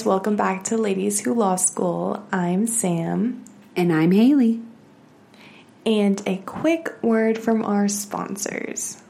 Guys. Welcome back to Ladies Who Law School. I'm Sam. And I'm Haley. And a quick word from our sponsors.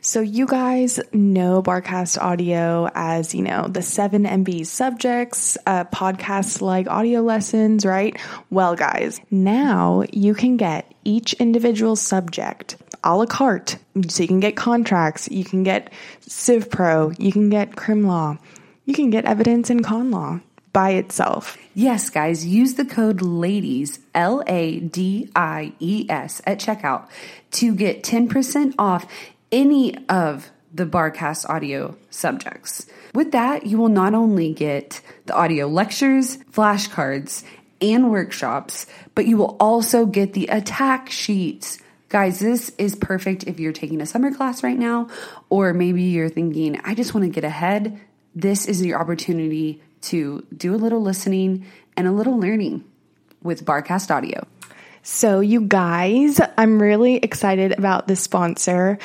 So, you guys know Barcast Audio as, you know, the 7 MB subjects, uh, podcasts like audio lessons, right? Well, guys, now you can get each individual subject a la carte. So, you can get contracts, you can get Civ Pro, you can get Crim Law, you can get evidence in con law by itself. Yes, guys, use the code LADIES, L A D I E S, at checkout to get 10% off any of the Barcast audio subjects. With that, you will not only get the audio lectures, flashcards, and workshops, but you will also get the attack sheets. Guys, this is perfect if you're taking a summer class right now, or maybe you're thinking, I just want to get ahead. This is your opportunity to do a little listening and a little learning with Barcast Audio. So, you guys, I'm really excited about this sponsor.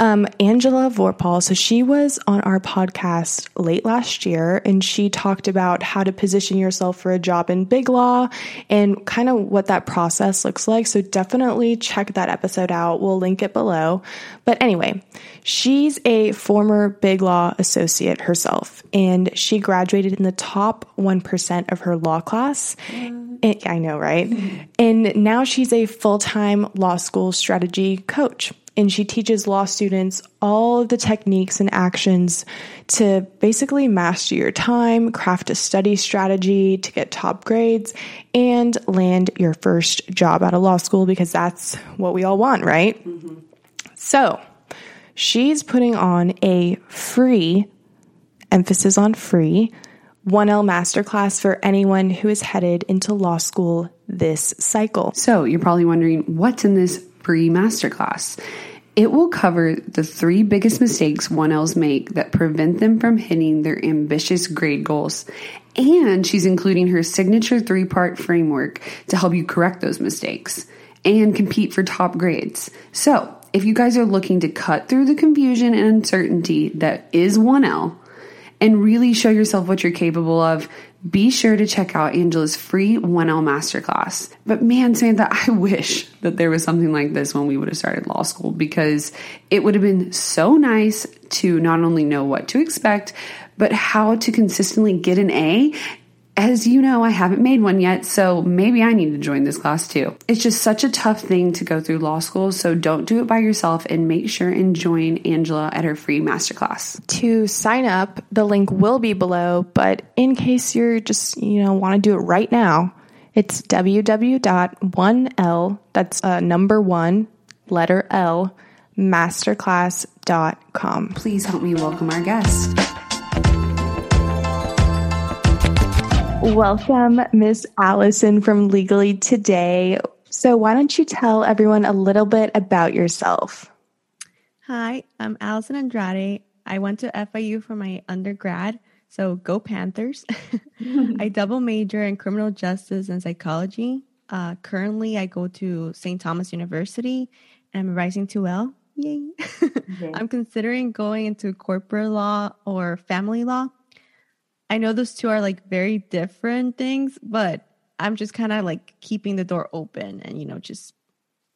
Um, Angela Vorpal. So she was on our podcast late last year and she talked about how to position yourself for a job in big law and kind of what that process looks like. So definitely check that episode out. We'll link it below. But anyway, she's a former big law associate herself and she graduated in the top 1% of her law class. And, I know, right? And now she's a full time law school strategy coach and she teaches law students all of the techniques and actions to basically master your time, craft a study strategy to get top grades, and land your first job out of law school because that's what we all want, right? Mm-hmm. So, she's putting on a free, emphasis on free, 1L masterclass for anyone who is headed into law school this cycle. So, you're probably wondering what's in this free masterclass? It will cover the three biggest mistakes 1Ls make that prevent them from hitting their ambitious grade goals. And she's including her signature three part framework to help you correct those mistakes and compete for top grades. So, if you guys are looking to cut through the confusion and uncertainty that is 1L and really show yourself what you're capable of, be sure to check out Angela's free 1L masterclass. But man, Samantha, I wish that there was something like this when we would have started law school because it would have been so nice to not only know what to expect, but how to consistently get an A as you know, I haven't made one yet, so maybe I need to join this class too. It's just such a tough thing to go through law school, so don't do it by yourself and make sure and join Angela at her free masterclass. To sign up, the link will be below, but in case you're just, you know, want to do it right now, it's www.1l, that's uh, number one, letter L, masterclass.com. Please help me welcome our guest. Welcome, Miss Allison from Legally Today. So, why don't you tell everyone a little bit about yourself? Hi, I'm Allison Andrade. I went to FIU for my undergrad, so go Panthers. I double major in criminal justice and psychology. Uh, currently, I go to St. Thomas University and I'm rising 2L. Yay. I'm considering going into corporate law or family law. I know those two are like very different things, but I'm just kind of like keeping the door open and, you know, just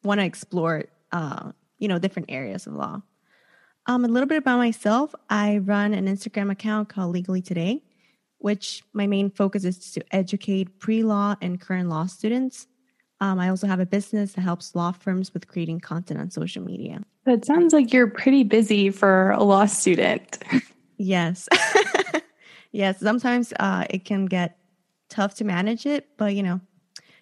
want to explore, uh, you know, different areas of law. Um, a little bit about myself. I run an Instagram account called Legally Today, which my main focus is to educate pre-law and current law students. Um, I also have a business that helps law firms with creating content on social media. That sounds like you're pretty busy for a law student. Yes. yes. Sometimes uh, it can get tough to manage it, but you know,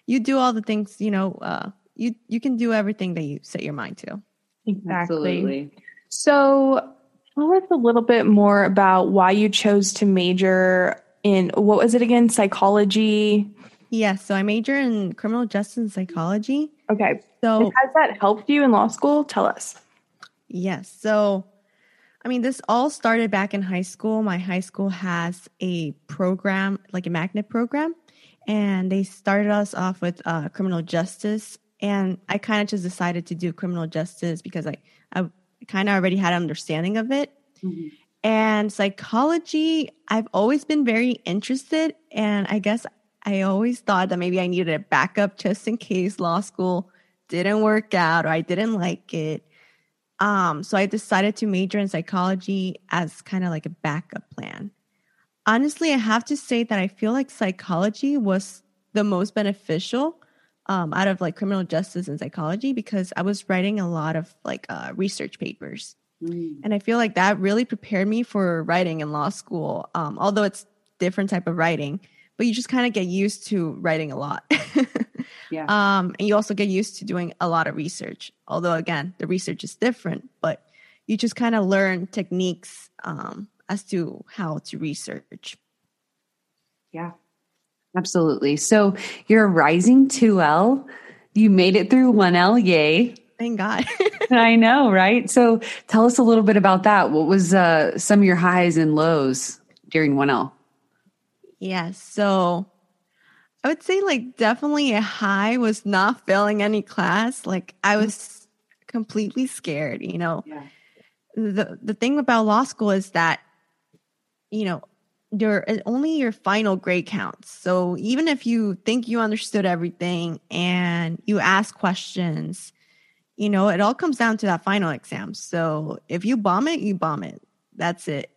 you do all the things, you know, uh, you, you can do everything that you set your mind to. Exactly. Absolutely. So, tell us a little bit more about why you chose to major in what was it again? Psychology. Yes. So I major in criminal justice and psychology. Okay. So And has that helped you in law school? Tell us. Yes. So, I mean, this all started back in high school. My high school has a program, like a magnet program, and they started us off with uh, criminal justice. And I kind of just decided to do criminal justice because I, I kind of already had an understanding of it. Mhm. And psychology, I've always been very interested. And I guess I always thought that maybe I needed a backup just in case law school didn't work out or I didn't like it. Um, so I decided to major in psychology as kind of like a backup plan. Honestly, I have to say that I feel like psychology was the most beneficial um, out of like criminal justice and psychology because I was writing a lot of like uh, research papers. Mm. And I feel like that really prepared me for writing in law school. Um, although it's different type of writing, but you just kind of get used to writing a lot. Yeah. um, and you also get used to doing a lot of research. Although again, the research is different, but you just kind of learn techniques um, as to how to research. Yeah, absolutely. So you're rising 2L. You made it through 1L. Yay. Thank God. I know, right? So tell us a little bit about that. What was uh, some of your highs and lows during 1L? Yes. So I would say like definitely a high was not failing any class. Like I mm-hmm. was completely scared, you know. Yeah. The the thing about law school is that you know, your uh, only your final grade counts. So even if you think you understood everything and you ask questions, you know, it all comes down to that final exam. So if you bomb it, you bomb it. That's it.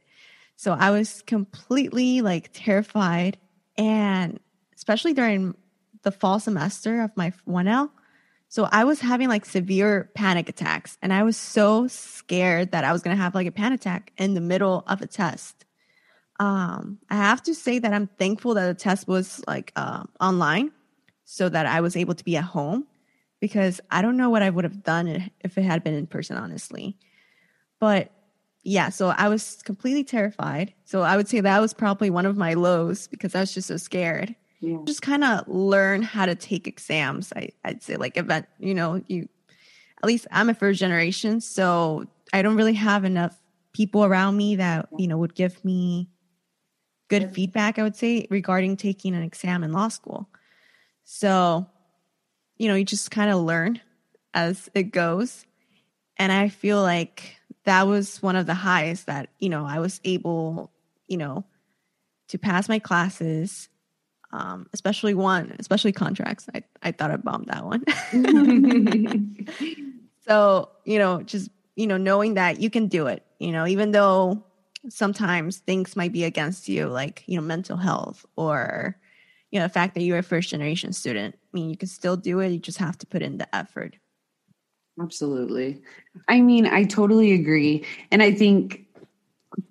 So I was completely like terrified and especially during the fall semester of my 1L. So I was having like severe panic attacks and I was so scared that I was going to have like a panic attack in the middle of a test. Um, I have to say that I'm thankful that the test was like uh, online so that I was able to be at home because I don't know what I would have done if it had been in person, honestly. But yeah, so I was completely terrified. So I would say that was probably one of my lows because I was just so scared. Yeah. Just kind of learn how to take exams. I, I'd say like event, you know, you at least I'm a first generation, so I don't really have enough people around me that, you know, would give me good feedback, I would say, regarding taking an exam in law school. So, you know, you just kind of learn as it goes. And I feel like that was one of the highs that, you know, I was able, you know, to pass my classes, um, especially one, especially contracts. I, I thought I bombed that one. so, you know, just, you know, knowing that you can do it, you know, even though sometimes things might be against you, like, you know, mental health or, you know, the fact that you're a first generation student. I mean, you can still do it. You just have to put in the effort. Absolutely. I mean, I totally agree. And I think,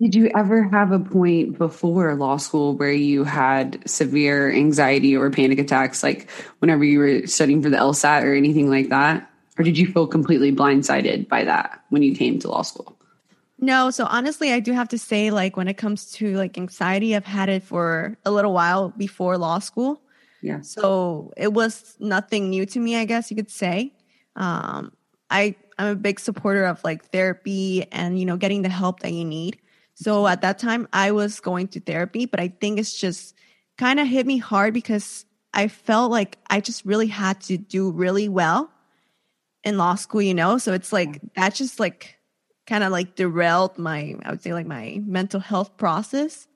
did you ever have a point before law school where you had severe anxiety or panic attacks, like whenever you were studying for the LSAT or anything like that? Or did you feel completely blindsided by that when you came to law school? No, so honestly, I do have to say, like, when it comes to like anxiety, I've had it for a little while before law school. Yeah. So it was nothing new to me, I guess you could say. Um, I I'm a big supporter of like therapy and you know getting the help that you need. So at that time, I was going to therapy, but I think it's just kind of hit me hard because I felt like I just really had to do really well in law school, you know. So it's like that just like kind of like derailed my I would say like my mental health process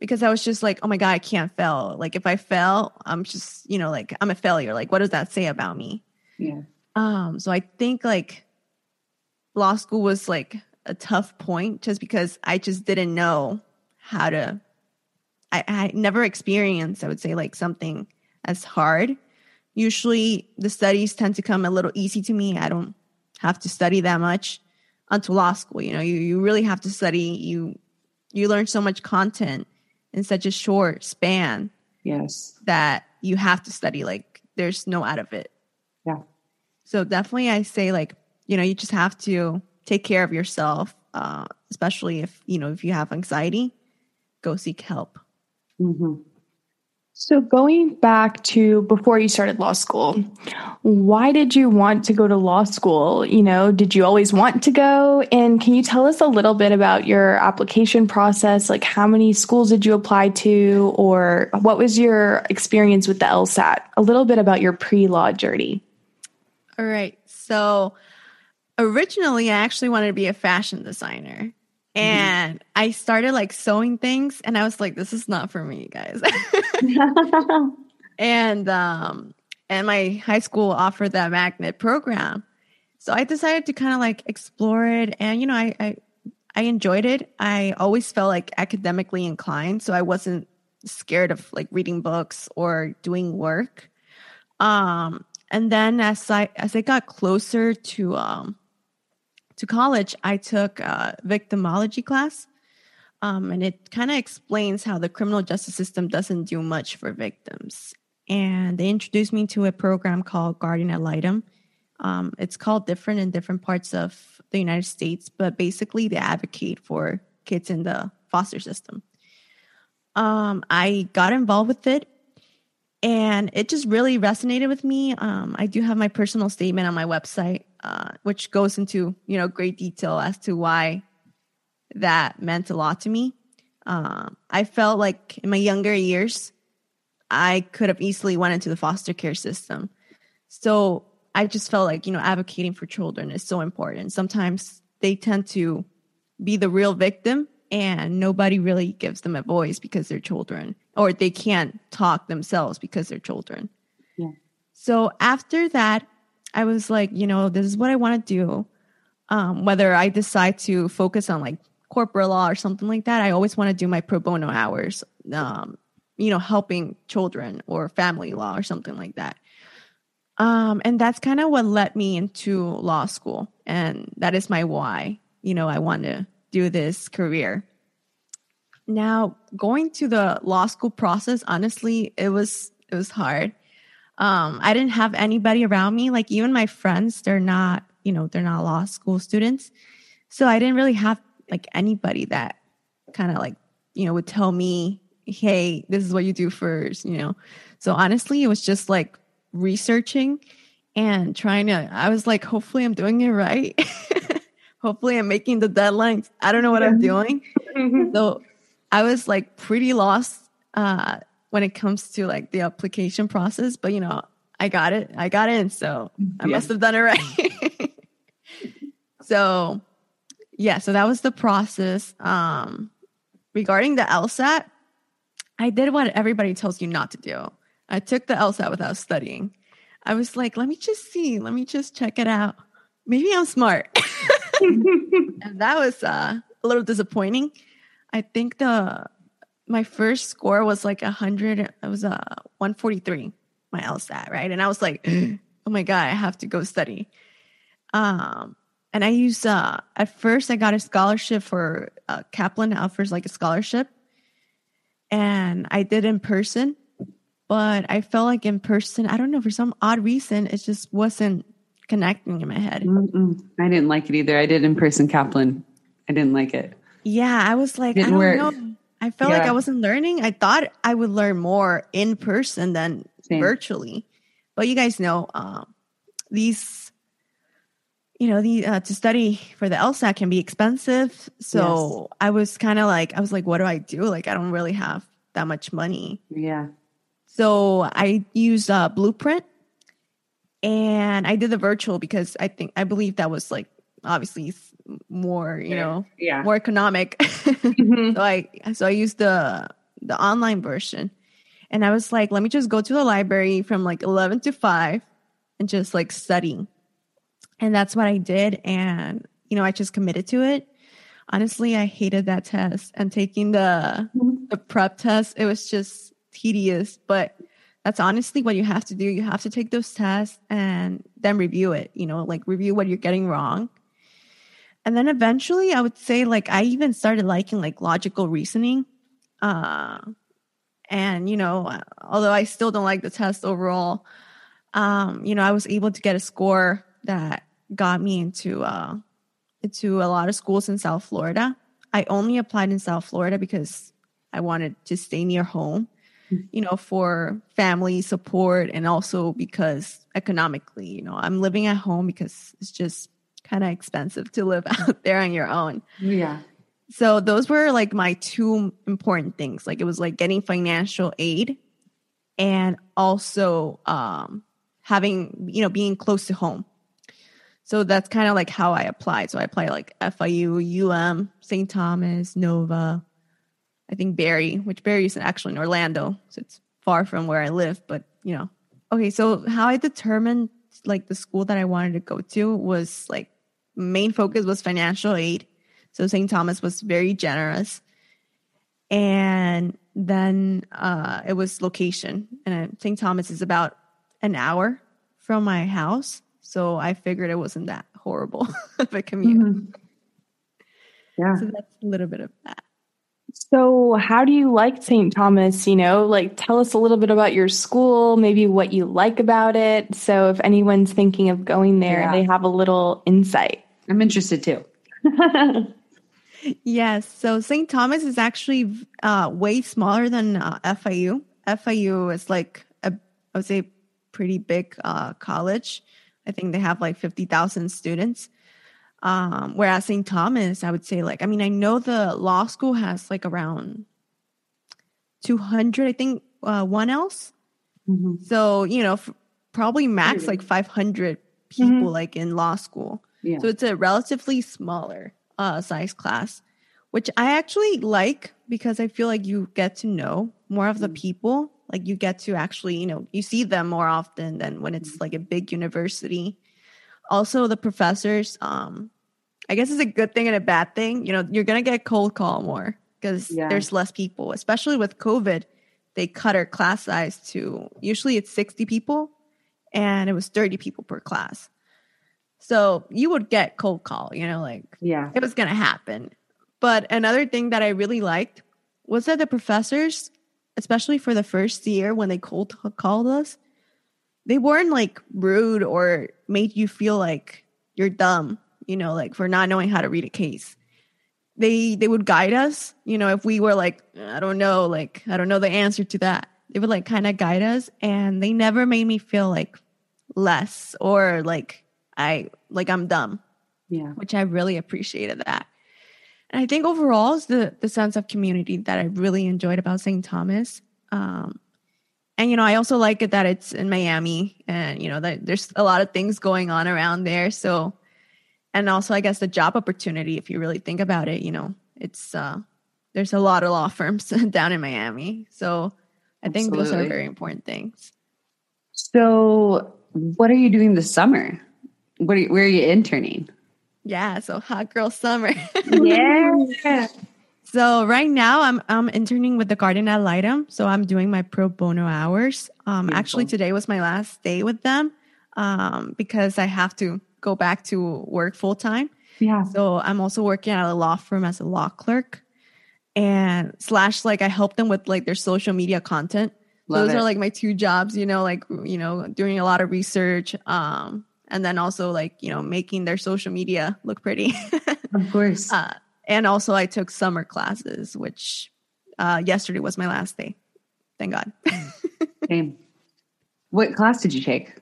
because I was just like, oh my god, I can't fail. Like if I fail, I'm just you know like I'm a failure. Like what does that say about me? Yeah. Um, so I think like law school was like a tough point just because I just didn't know how to. I, I never experienced, I would say, like something as hard. Usually the studies tend to come a little easy to me. I don't have to study that much until law school. You know, you, you really have to study. You you learn so much content in such a short span. Yes. That you have to study. Like there's no out of it. Yeah. So definitely I say like, you know, you just have to take care of yourself, uh, especially if, you know, if you have anxiety, go seek help. Mm-hmm. So, going back to before you started law school, why did you want to go to law school? You know, did you always want to go? And can you tell us a little bit about your application process? Like, how many schools did you apply to, or what was your experience with the LSAT? A little bit about your pre law journey. All right. So, originally, I actually wanted to be a fashion designer. Mm-hmm. and mm-hmm. I started like sewing things and I was like this is not for me guys. and um and my high school offered that magnet program. So I decided to kind of like explore it and you know I, I I enjoyed it. I always felt like academically inclined, so I wasn't scared of like reading books or doing work. Um and then as I as I got closer to um to college, I took a victimology class. Um, and it kind of explains how the criminal justice system doesn't do much for victims. And they introduced me to a program called Guardian Ad Litem. Um, it's called different in different parts of the United States, but basically they advocate for kids in the foster system. Um, I got involved with it and it just really resonated with me. Um, I do have my personal statement on my website, uh, which goes into you know great detail as to why that meant a lot to me. Um, I felt like in my younger years, I could have easily went into the foster care system. So I just felt like you know advocating for children is so important. Sometimes they tend to be the real victim and nobody really gives them a voice because they're children or they can't talk themselves because they're children. Yeah. So after that, I was like, you know, this is what I want to do. Um, whether I decide to focus on like corporate law or something like that, I always want to do my pro bono hours, um, you know, helping children or family law or something like that. Um, and that's kind of what led me into law school. And that is my why. You know, I want to do this career. Now, going to the law school process, honestly, it was it was hard. Um, I didn't have anybody around me. Like even my friends, they're not, you know, they're not law school students. So I didn't really have like anybody that kind of like, you know, would tell me, hey, this is what you do first, you know. So honestly, it was just like researching and trying to I was like, hopefully I'm doing it right. hopefully I'm making the deadlines. I don't know what I'm doing. Mm-hmm. so I was like pretty lost uh, when it comes to like the application process, but you know, I got it. I got in, so I yeah. must have done it right. so yeah, so that was the process. Um, regarding the LSAT, I did what everybody tells you not to do. I took the LSAT without studying. I was like, let me just see, let me just check it out. Maybe I'm smart. and that was uh, a little disappointing. I think the my first score was like a hundred. It was a uh, one forty three. My LSAT, right? And I was like, oh my god, I have to go study. Um, and I used uh, at first I got a scholarship for uh, Kaplan offers like a scholarship, and I did in person. But I felt like in person, I don't know for some odd reason, it just wasn't connecting in my head. Mm-mm. I didn't like it either. I did in person Kaplan. I didn't like it. Yeah, I was like, didn't I don't work. know. I felt yeah. like I wasn't learning. I thought I would learn more in person than Same. virtually. But you guys know, um, these, you know, the uh, to study for the LSAT can be expensive. So yes. I was kind of like, I was like, what do I do? Like, I don't really have that much money. Yeah. So I used uh, Blueprint and I did the virtual because I think I believe that was like obviously more you know yeah more economic. mm-hmm. so I so I used the the online version, and I was like, let me just go to the library from like eleven to five and just like study, and that's what I did, and you know I just committed to it. honestly, I hated that test and taking the the prep test. It was just tedious, but that's honestly what you have to do. You have to take those tests and then review it, you know, like review what you're getting wrong. And then eventually I would say like I even started liking like logical reasoning. Uh and you know, although I still don't like the test overall, um, you know, I was able to get a score that got me into uh into a lot of schools in South Florida. I only applied in South Florida because I wanted to stay near home you know, for family support and also because economically, you know, I'm living at home because it's just kind of expensive to live out there on your own. Yeah. So those were like my two important things. Like it was like getting financial aid and also um having, you know, being close to home. So that's kind of like how I applied. So I applied like FIU, UM, St. Thomas, Nova, I think Barry, which Barry is actually in Orlando, so it's far from where I live. But you know, okay. So how I determined like the school that I wanted to go to was like main focus was financial aid. So St. Thomas was very generous, and then uh, it was location. And St. Thomas is about an hour from my house, so I figured it wasn't that horrible of a commute. Mm-hmm. Yeah. So that's a little bit of that. So, how do you like St. Thomas? You know, like tell us a little bit about your school, maybe what you like about it. So, if anyone's thinking of going there, yeah. they have a little insight. I'm interested too. yes. So, St. Thomas is actually uh, way smaller than uh, FIU. FIU is like, a, I would say, pretty big uh, college. I think they have like 50,000 students. Um, whereas St. Thomas, I would say, like, I mean, I know the law school has like around 200, I think, uh, 1Ls. Mm-hmm. So, you know, f- probably max like 500 people mm-hmm. like in law school. Yeah. So it's a relatively smaller uh, size class, which I actually like because I feel like you get to know more of the mm-hmm. people. Like you get to actually, you know, you see them more often than when it's mm-hmm. like a big university also the professors um i guess it's a good thing and a bad thing. You know you're gonna get cold call more because yeah. there's less people especially with covid they cut our class size to usually it's 60 people and it was 30 people per class. So you would get cold call you know like yeah. it was gonna happen. But another thing that i really liked was that the professors especially for the first year when they cold called us they weren't like rude or made you feel like you're dumb, you know, like for not knowing how to read a case. They they would guide us, you know, if we were like, I don't know, like I don't know the answer to that. They would like kind of guide us and they never made me feel like less or like I like I'm dumb. Yeah. Which I really appreciated that. And I think overall is the the sense of community that I really enjoyed about St. Thomas. Um, and you know i also like it that it's in miami and you know that there's a lot of things going on around there so and also i guess the job opportunity if you really think about it you know it's uh there's a lot of law firms down in miami. So i think Absolutely. those are very important things. So what are you doing this summer? What are you, where are you interning? Yeah so hot girl summer. Yeah. So right now I'm I'm interning with the garden litem. So I'm doing my pro bono hours. Um, actually today was my last day with them um, because I have to go back to work full time. Yeah. So I'm also working at a law firm as a law clerk and slash like I help them with like their social media content. Love Those it. are like my two jobs, you know, like you know, doing a lot of research, um, and then also like, you know, making their social media look pretty. of course. Uh, and also, I took summer classes, which uh, yesterday was my last day. Thank God. Same. What class did you take?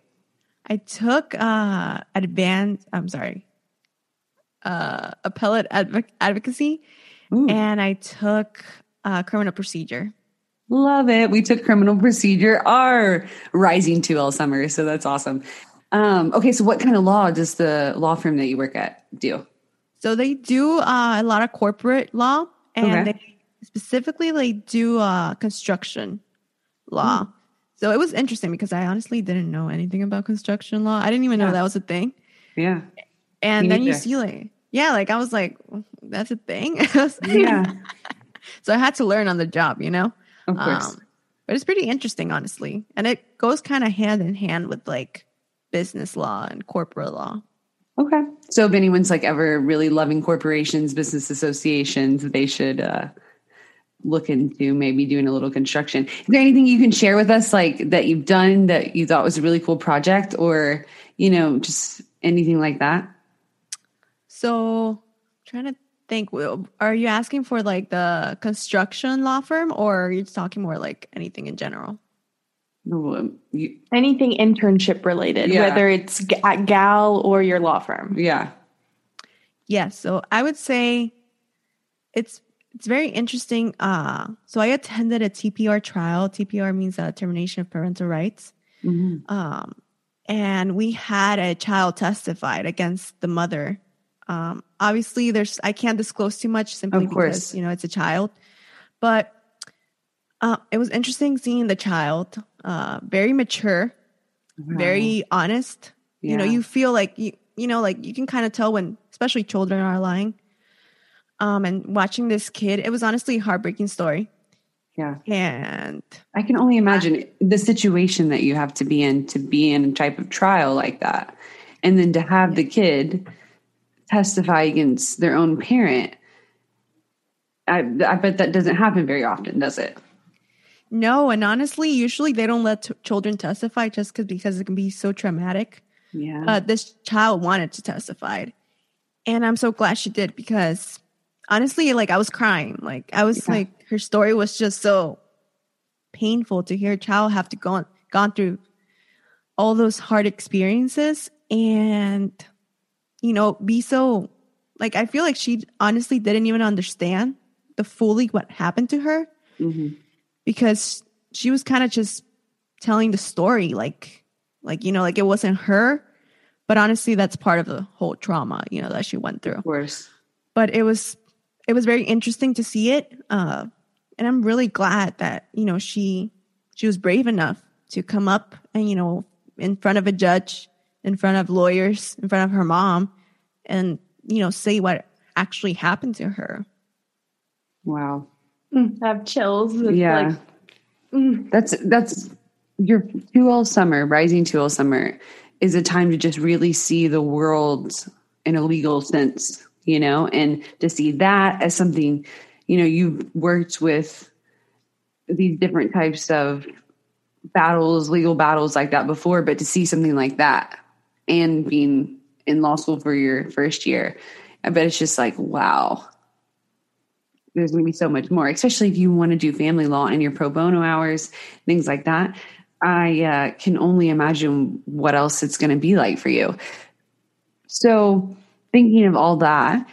I took uh, advanced, I'm sorry, uh, appellate adv- advocacy, Ooh. and I took uh, criminal procedure. Love it. We took criminal procedure, our rising 2L summer. So that's awesome. Um, okay, so what kind of law does the law firm that you work at do? So they do uh, a lot of corporate law, and okay. they specifically they do uh, construction law. Mm. So it was interesting because I honestly didn't know anything about construction law. I didn't even yeah. know that was a thing. Yeah. And Me then you see like yeah, like I was like, that's a thing. Yeah. so I had to learn on the job, you know? Of course. Um, but it's pretty interesting, honestly. And it goes kind of hand in hand with like business law and corporate law. okay. So if anyone's like ever really loving corporations, business associations, they should uh, look into maybe doing a little construction. Is there anything you can share with us like that you've done that you thought was a really cool project or, you know, just anything like that? So trying to think, are you asking for like the construction law firm or are you just talking more like anything in general? Um, anything internship related, Yeah. whether it's at GAL or your law firm. Yeah. Yes. So I would say it's it's very interesting. Uh, so I attended a TPR trial. TPR means uh, termination of parental rights. Mhm. Um, and we had a child testified against the mother. Um, obviously, there's I can't disclose too much simply because you know it's a child, but uh, it was interesting seeing the child, uh, very mature, very honest. You know, you feel like you you know like you can kind of tell when especially children are lying. Um, and watching this kid, it was honestly a heartbreaking story. Yeah. And I can only imagine the situation that you have to be in to be in a type of trial like that. And then to have the kid testify against their own parent. I, I bet that doesn't happen very often, does it? no, and honestly, usually they don't let t- children testify just because because it can be so traumatic. Yeah. Uh, this child wanted to testify, and I'm so glad she did because honestly, like I was crying. Like I was Yeah. like her story was just so painful to hear a child have to go on, gone through all those hard experiences and you know be so like I feel like she honestly didn't even understand the fully what happened to her Mhm. because she was kind of just telling the story like like you know like it wasn't her but honestly that's part of the whole trauma you know that she went through Of course. but it was it was very interesting to see it uh and i'm really glad that you know she she was brave enough to come up and you know in front of a judge in front of lawyers in front of her mom and you know say what actually happened to her Wow. I have chills. It's yeah. like, mm. That's that's your 2L summer, rising 2L summer is a time to just really see the world in a legal sense, you know, and to see that as something, you know, you've worked with these different types of battles, legal battles like that before, but to see something like that and being in law school for your first year, I bet it's just like, wow, there's going to be so much more, especially if you want to do family law and your pro bono hours, things like that. I uh, can only imagine what else it's going to be like for you. So, thinking of all that,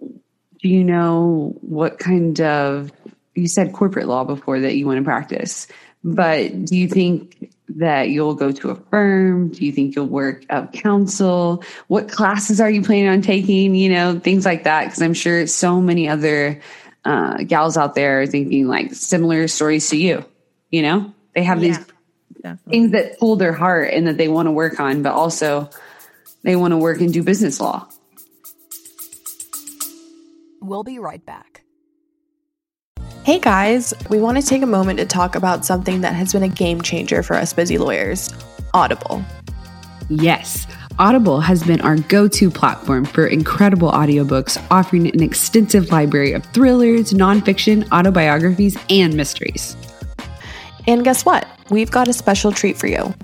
do you know what kind of, you said corporate law before that you want to practice, but do you think that you'll go to a firm? Do you think you'll work out counsel? What classes are you planning on taking? You know, things like that. Because I'm sure so many other uh, gals out there are thinking like similar stories to you. You know, they have these definitely things that pull their heart and that they want to work on, but also they want to work and do business law. We'll be right back. Hey guys, we want to take a moment to talk about something that has been a game changer for us busy lawyers Audible. Yes, Audible has been our go to platform for incredible audiobooks, offering an extensive library of thrillers, nonfiction, autobiographies, and mysteries. And guess what? We've got a special treat for you.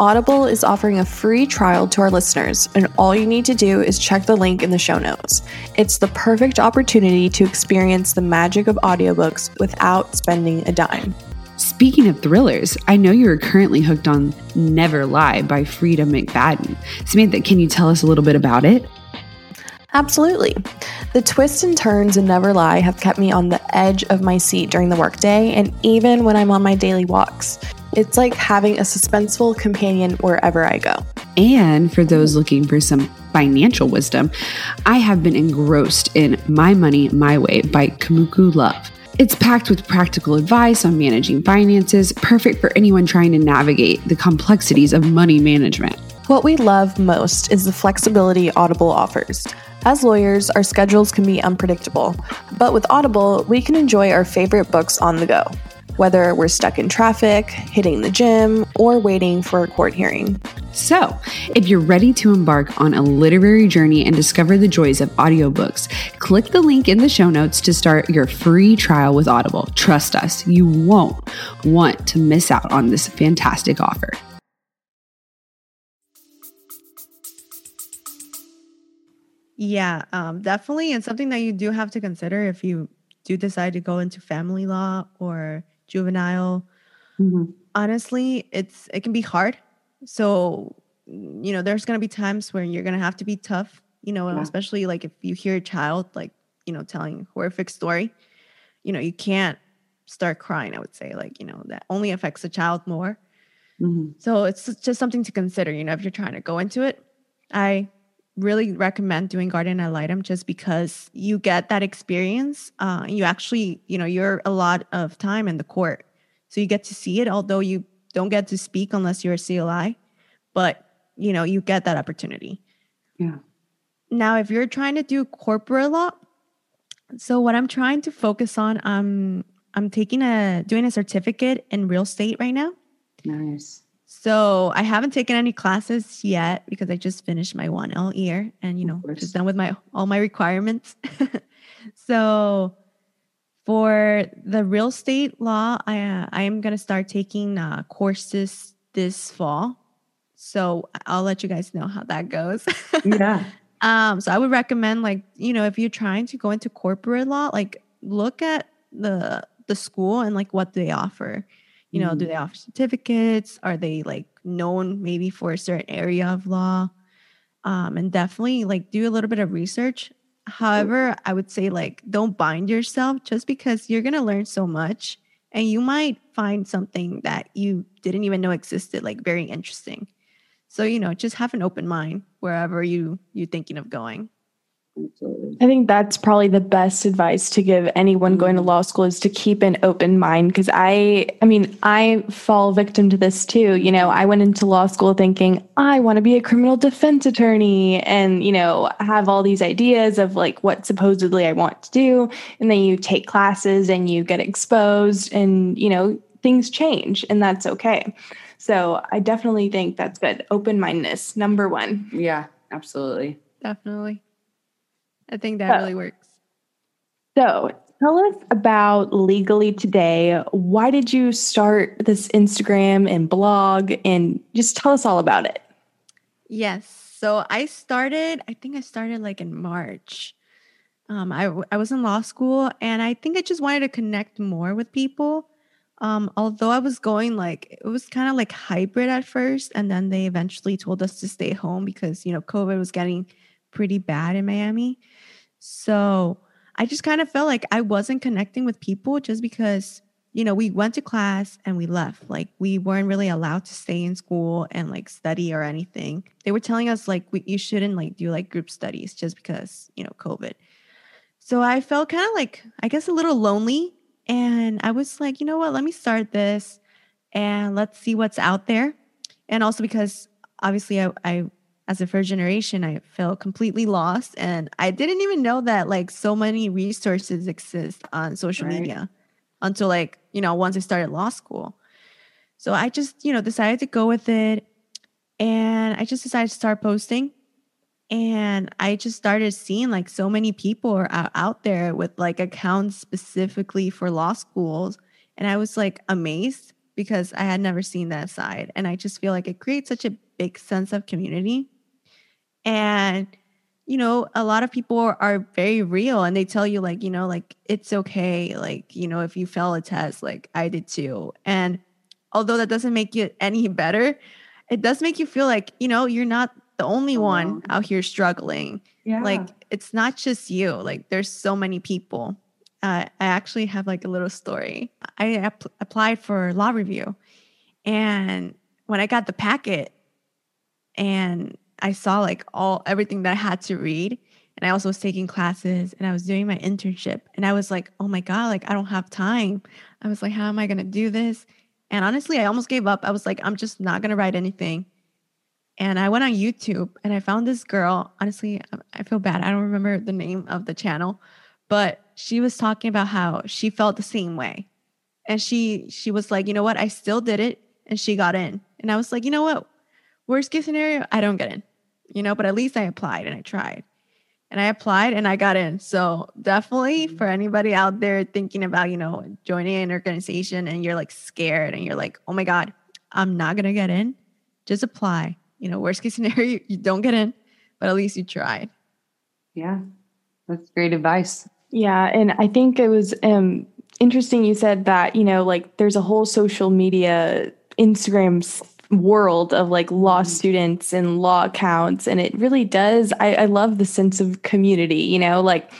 Audible is offering a free trial to our listeners, and all you need to do is check the link in the show notes. It's the perfect opportunity to experience the magic of audiobooks without spending a dime. Speaking of thrillers, I know you are currently hooked on Never Lie by Freida McFadden. Samantha, can you tell us a little bit about it? Absolutely. The twists and turns in Never Lie have kept me on the edge of my seat during the workday and even when I'm on my daily walks. It's like having a suspenseful companion wherever I go. And for those looking for some financial wisdom, I have been engrossed in My Money My Way by Kumiko Love. It's packed with practical advice on managing finances, perfect for anyone trying to navigate the complexities of money management. What we love most is the flexibility Audible offers. As lawyers, our schedules can be unpredictable, but with Audible, we can enjoy our favorite books on the go, whether we're stuck in traffic, hitting the gym, or waiting for a court hearing. So, if you're ready to embark on a literary journey and discover the joys of audiobooks, click the link in the show notes to start your free trial with Audible. Trust us, you won't want to miss out on this fantastic offer. Yeah, um, definitely. And something that you do have to consider if you do decide to go into family law or juvenile. Mm-hmm. Honestly, it's it can be hard. So, you know, there's gonna be times where you're gonna have to be tough, you know, Yeah. especially like if you hear a child like, you know, telling horrific story, you know, you can't start crying, I would say. Like, you know, that only affects the child more. Mm-hmm. So it's just something to consider, you know, if you're trying to go into it. I really recommend doing guardian ad litem just because you get that experience. Uh, you actually, you know, you're a lot of time in the court. So you get to see it, although you don't get to speak unless you're a CLI, but you know, you get that opportunity. Yeah. Now, if you're trying to do corporate law, so what I'm trying to focus on, um, I'm taking a doing a certificate in real estate right now. Nice. So I haven't taken any classes yet because I just finished my one L year and you know just done with my all my requirements. so for the real estate law, I uh, I am gonna start taking uh, courses this fall. So I'll let you guys know how that goes. Yeah. Um, so I would recommend like, you know, if you're trying to go into corporate law, like look at the the school and like what they offer. You know, do Mhm. they offer certificates? Are they like known maybe for a certain area of law? Um, and definitely like do a little bit of research. However, I would say like don't bind yourself just because you're gonna learn so much and you might find something that you didn't even know existed, like very interesting. So, you know, just have an open mind wherever you you're thinking of going. Absolutely. I think that's probably the best advice to give anyone going to Mhm. law school is to keep an open mind because I I mean I fall victim to this too. You know, I went into law school thinking I want to be a criminal defense attorney and you know, have all these ideas of like what supposedly I want to do and then you take classes and you get exposed and you know, things change and that's okay. So, I definitely think that's good. Open-mindedness number 1. Yeah, absolutely. Definitely. I think that Oh. really works. So, tell us about Legally Today. Why did you start this Instagram and blog? And just tell us all about it. Yes. So I started, I think I started like in March. Um, I was in law school and I think I just wanted to connect more with people. Um, although I was going like, it was kind of like hybrid at first. And then they eventually told us to stay home because, you know, COVID was getting pretty bad in Miami. So I just kind of felt like I wasn't connecting with people just because, you know, we went to class and we left. Like we weren't really allowed to stay in school and like study or anything. They were telling us like we, you shouldn't like do like group studies just because, you know, COVID. So I felt kind of like, I guess, a little lonely. And I was like, you know what, let me start this and let's see what's out there. And also because obviously I, I as a first generation, I felt completely lost. And I didn't even know that like so many resources exist on social Right. media until like, you know, once I started law school. So I just, you know, decided to go with it. And I just decided to start posting. And I just started seeing like so many people are out, out there with like accounts specifically for law schools. And I was like amazed because I had never seen that side. And I just feel like it creates such a big sense of community. And, you know, a lot of people are, very real and they tell you, like, you know, like it's okay. Like, you know, if you fail a test, like I did too. And although that doesn't make you any better, it does make you feel like, you know, you're not the only one out here struggling Yeah. like it's not just you like there's so many people uh, i actually have like a little story i app- applied for law review and when i got the packet and i saw like all everything that i had to read and i also was taking classes and i was doing my internship and i was like oh my god like i don't have time i was like how am i going to do this and honestly i almost gave up i was like i'm just not going to write anything And I went on YouTube and I found this girl. Honestly, um, I feel bad. I don't remember the name of the channel, but she was talking about how she felt the same way. And she she was like, "You know what? I still did it." And she got in. And I was like, "You know what? Worst case scenario, I don't get in." You know, but at least I applied and I tried. And I applied and I got in. So, definitely for anybody out there thinking about, you know, joining an organization and you're like scared and you're like, "Oh my god, I'm not going to get in." Just apply you know, worst case scenario, you, you don't get in, but at least you tried. Yeah, that's great advice. Yeah, and I think it was um, interesting you said that, you know, like there's a whole social media Instagram world of like law mm-hmm. students and law accounts. And it really does, I, I love the sense of community, you know, like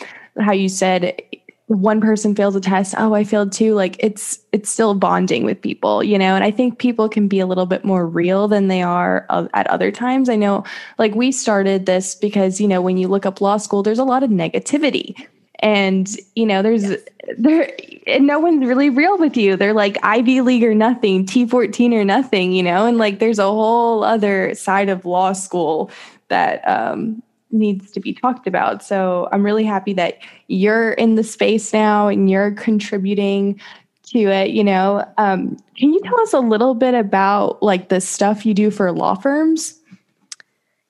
how you said one person fails a test oh i failed too like it's it's still bonding with people you know and i think people can be a little bit more real than they are at other times i know like we started this because you know when you look up law school there's a lot of negativity and you know there's yes. there and no one's really real with you they're like ivy league or nothing t14 or nothing you know and like there's a whole other side of law school that um needs to be talked about. So I'm really happy that you're in the space now and you're contributing to it. You know, um, can you tell us a little bit about like the stuff you do for law firms?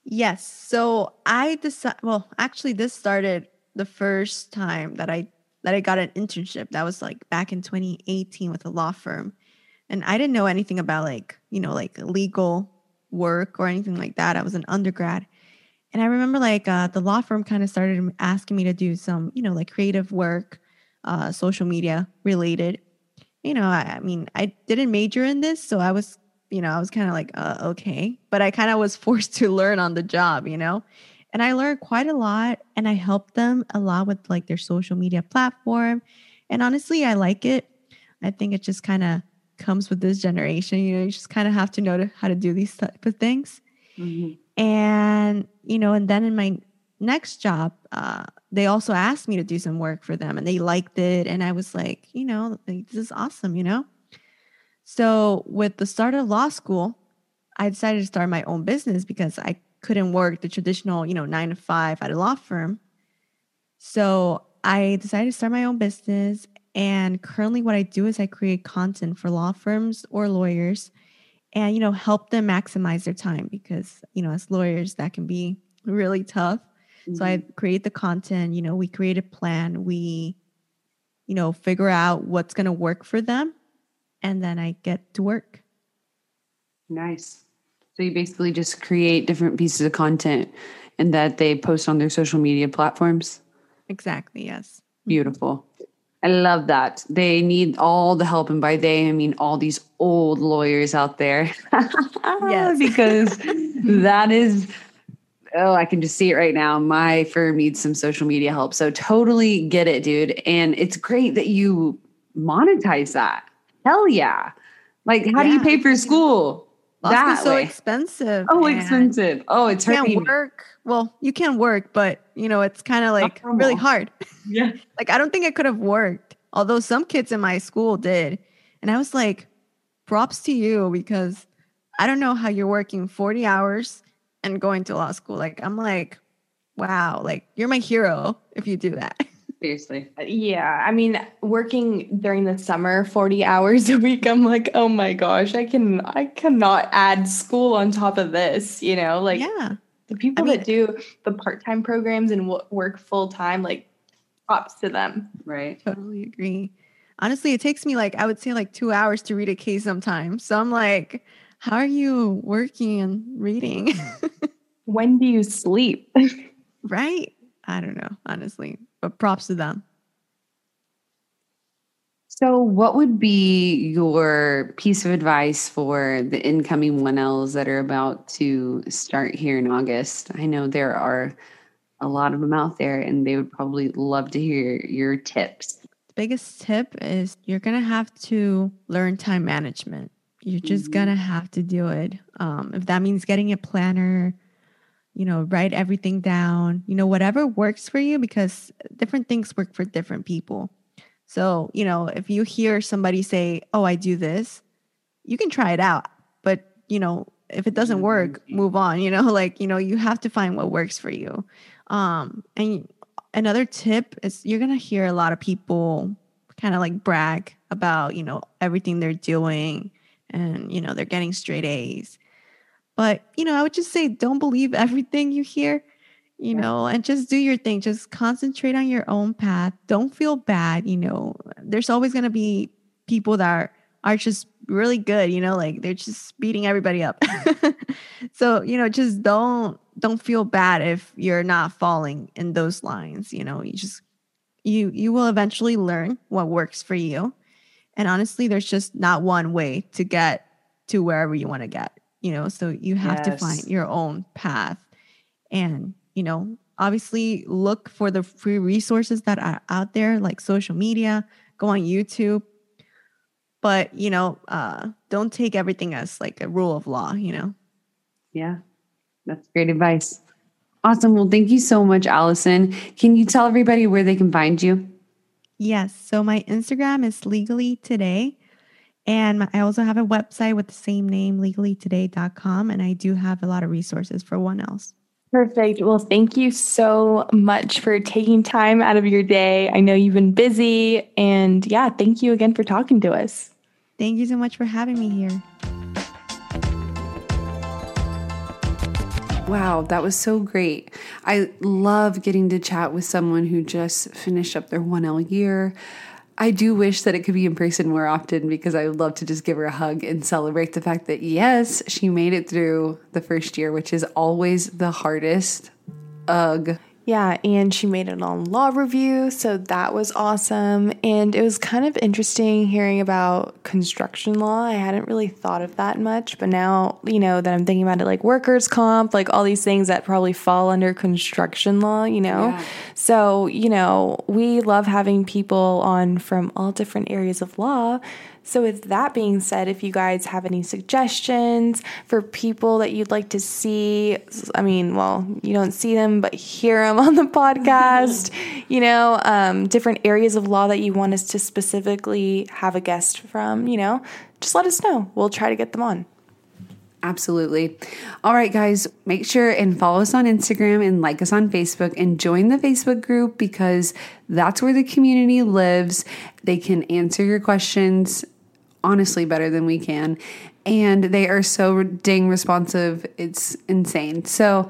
Yes. So I decided. Well, actually, this started the first time that I that I got an internship. That was like back in 2018 with a law firm, and I didn't know anything about like you know like legal work or anything like that. I was an undergrad and I remember like uh, the law firm kind of started asking me to do some, you know, like creative work, uh, social media related. You know, I, I, mean, I didn't major in this, so I was, you know, I was kind of like, uh, okay, but I kind of was forced to learn on the job, you know, and I learned quite a lot, and I helped them a lot with like their social media platform, and honestly, I like it. I think it just kind of comes with this generation. You know, you just kind of have to know how to do these type of things. Mm-hmm. And, you know, and then in my next job, uh, they also asked me to do some work for them and they liked it. And I was like, you know, like, this is awesome, you know? So with the start of law school, I decided to start my own business because I couldn't work the traditional, you know, nine to five at a law firm. So I decided to start my own business. And currently, what I do is I create content for law firms or lawyers and you know help them maximize their time because you know as lawyers that can be really tough mm-hmm. so i mm-hmm. create the content you know we create a plan we you know figure out what's going to work for them and then i get to work nice you basically just create different pieces of content and that they post on their social media platforms exactly yes beautiful I love that. They need all the help. And by they, I mean all these old lawyers out there. yes. because that is, oh, I can just see it right now. My firm needs some social media help. So totally get it, dude. And it's great that you monetize that. Hell yeah. Like, how yeah. do you pay for school? Law that so way. expensive. Oh, expensive. Oh, it's you can't work. Well, you can work, but you know it's kind of like really hard. Yeah. like I don't think it could have worked. Although some kids in my school did, and I was like, props to you because I don't know how you're working 40 hours and going to law school. Like I'm like, wow, like you're my hero if you do that. Seriously. Yeah. I mean, working during the summer 40 hours a week, I'm like, oh my gosh, I can I cannot add school on top of this, you know? Like yeah. the people I mean, that do the part-time programs and work full-time, like props to them. Right. Totally agree. Honestly, it takes me like I would say like two hours to read a case sometimes. So I'm like, how are you working and reading? when do you sleep? right. I don't know, honestly but props to them. So, what would be your piece of advice for the incoming 1Ls that are about to start here in August? I know there are a lot of them out there, and they would probably love to hear your tips. The biggest tip is you're going to have to learn time management. You're just mm-hmm. going to have to do it. Um, if that means getting a planner, you know, write everything down, you know, whatever works for you because different things work for different people. So, you know, if you hear somebody say, Oh, I do this, you can try it out. But, you know, if it doesn't work, move on, you know, like, you know, you have to find what works for you. Um, and another tip is you're going to hear a lot of people kind of like brag about, you know, everything they're doing and, you know, they're getting straight A's. But, you know, I would just say don't believe everything you hear, you know, and just do your thing. Just concentrate on your own path. Don't feel bad, you know. There's always going to be people that are, are just really good, you know, like they're just beating everybody up. so, you know, just don't don't feel bad if you're not falling in those lines, you know. You just you you will eventually learn what works for you. And honestly, there's just not one way to get to wherever you want to get, you know. So you have yes. to find your own path. And, you know, obviously look for the free resources that are out there like social media, go on YouTube, but you know uh, don't take everything as like a rule of law you know? Yeah that's great advice. Awesome. Well thank you so much allison. Can you tell everybody where they can find you? Yes. So my instagram is legally today and i also have a website with the same name legallytoday.com and i do have a lot of resources for 1Ls Perfect. Well, thank you so much for taking time out of your day. I know you've been busy. And yeah, thank you again for talking to us. Thank you so much for having me here. Wow, that was so great. I love getting to chat with someone who just finished up their 1L year. I do wish that it could be in person more often because I would love to just give her a hug and celebrate the fact that, yes, she made it through the first year, which is always the hardest. Ugh. Yeah, and she made it on law review, so that was awesome. And it was kind of interesting hearing about construction law. I hadn't really thought of that much, but now, you know, that I'm thinking about it like workers' comp, like all these things that probably fall under construction law, you know? Yeah. So, you know, we love having people on from all different areas of law so, with that being said, if you guys have any suggestions for people that you'd like to see, I mean, well, you don't see them, but hear them on the podcast, you know, um, different areas of law that you want us to specifically have a guest from, you know, just let us know. We'll try to get them on. Absolutely. All right, guys, make sure and follow us on Instagram and like us on Facebook and join the Facebook group because that's where the community lives. They can answer your questions honestly better than we can. And they are so dang responsive. It's insane. So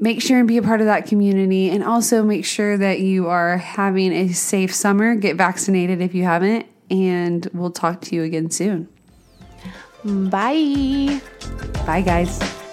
make sure and be a part of that community. And also make sure that you are having a safe summer. Get vaccinated if you haven't. And we'll talk to you again soon. Bye. Bye, guys.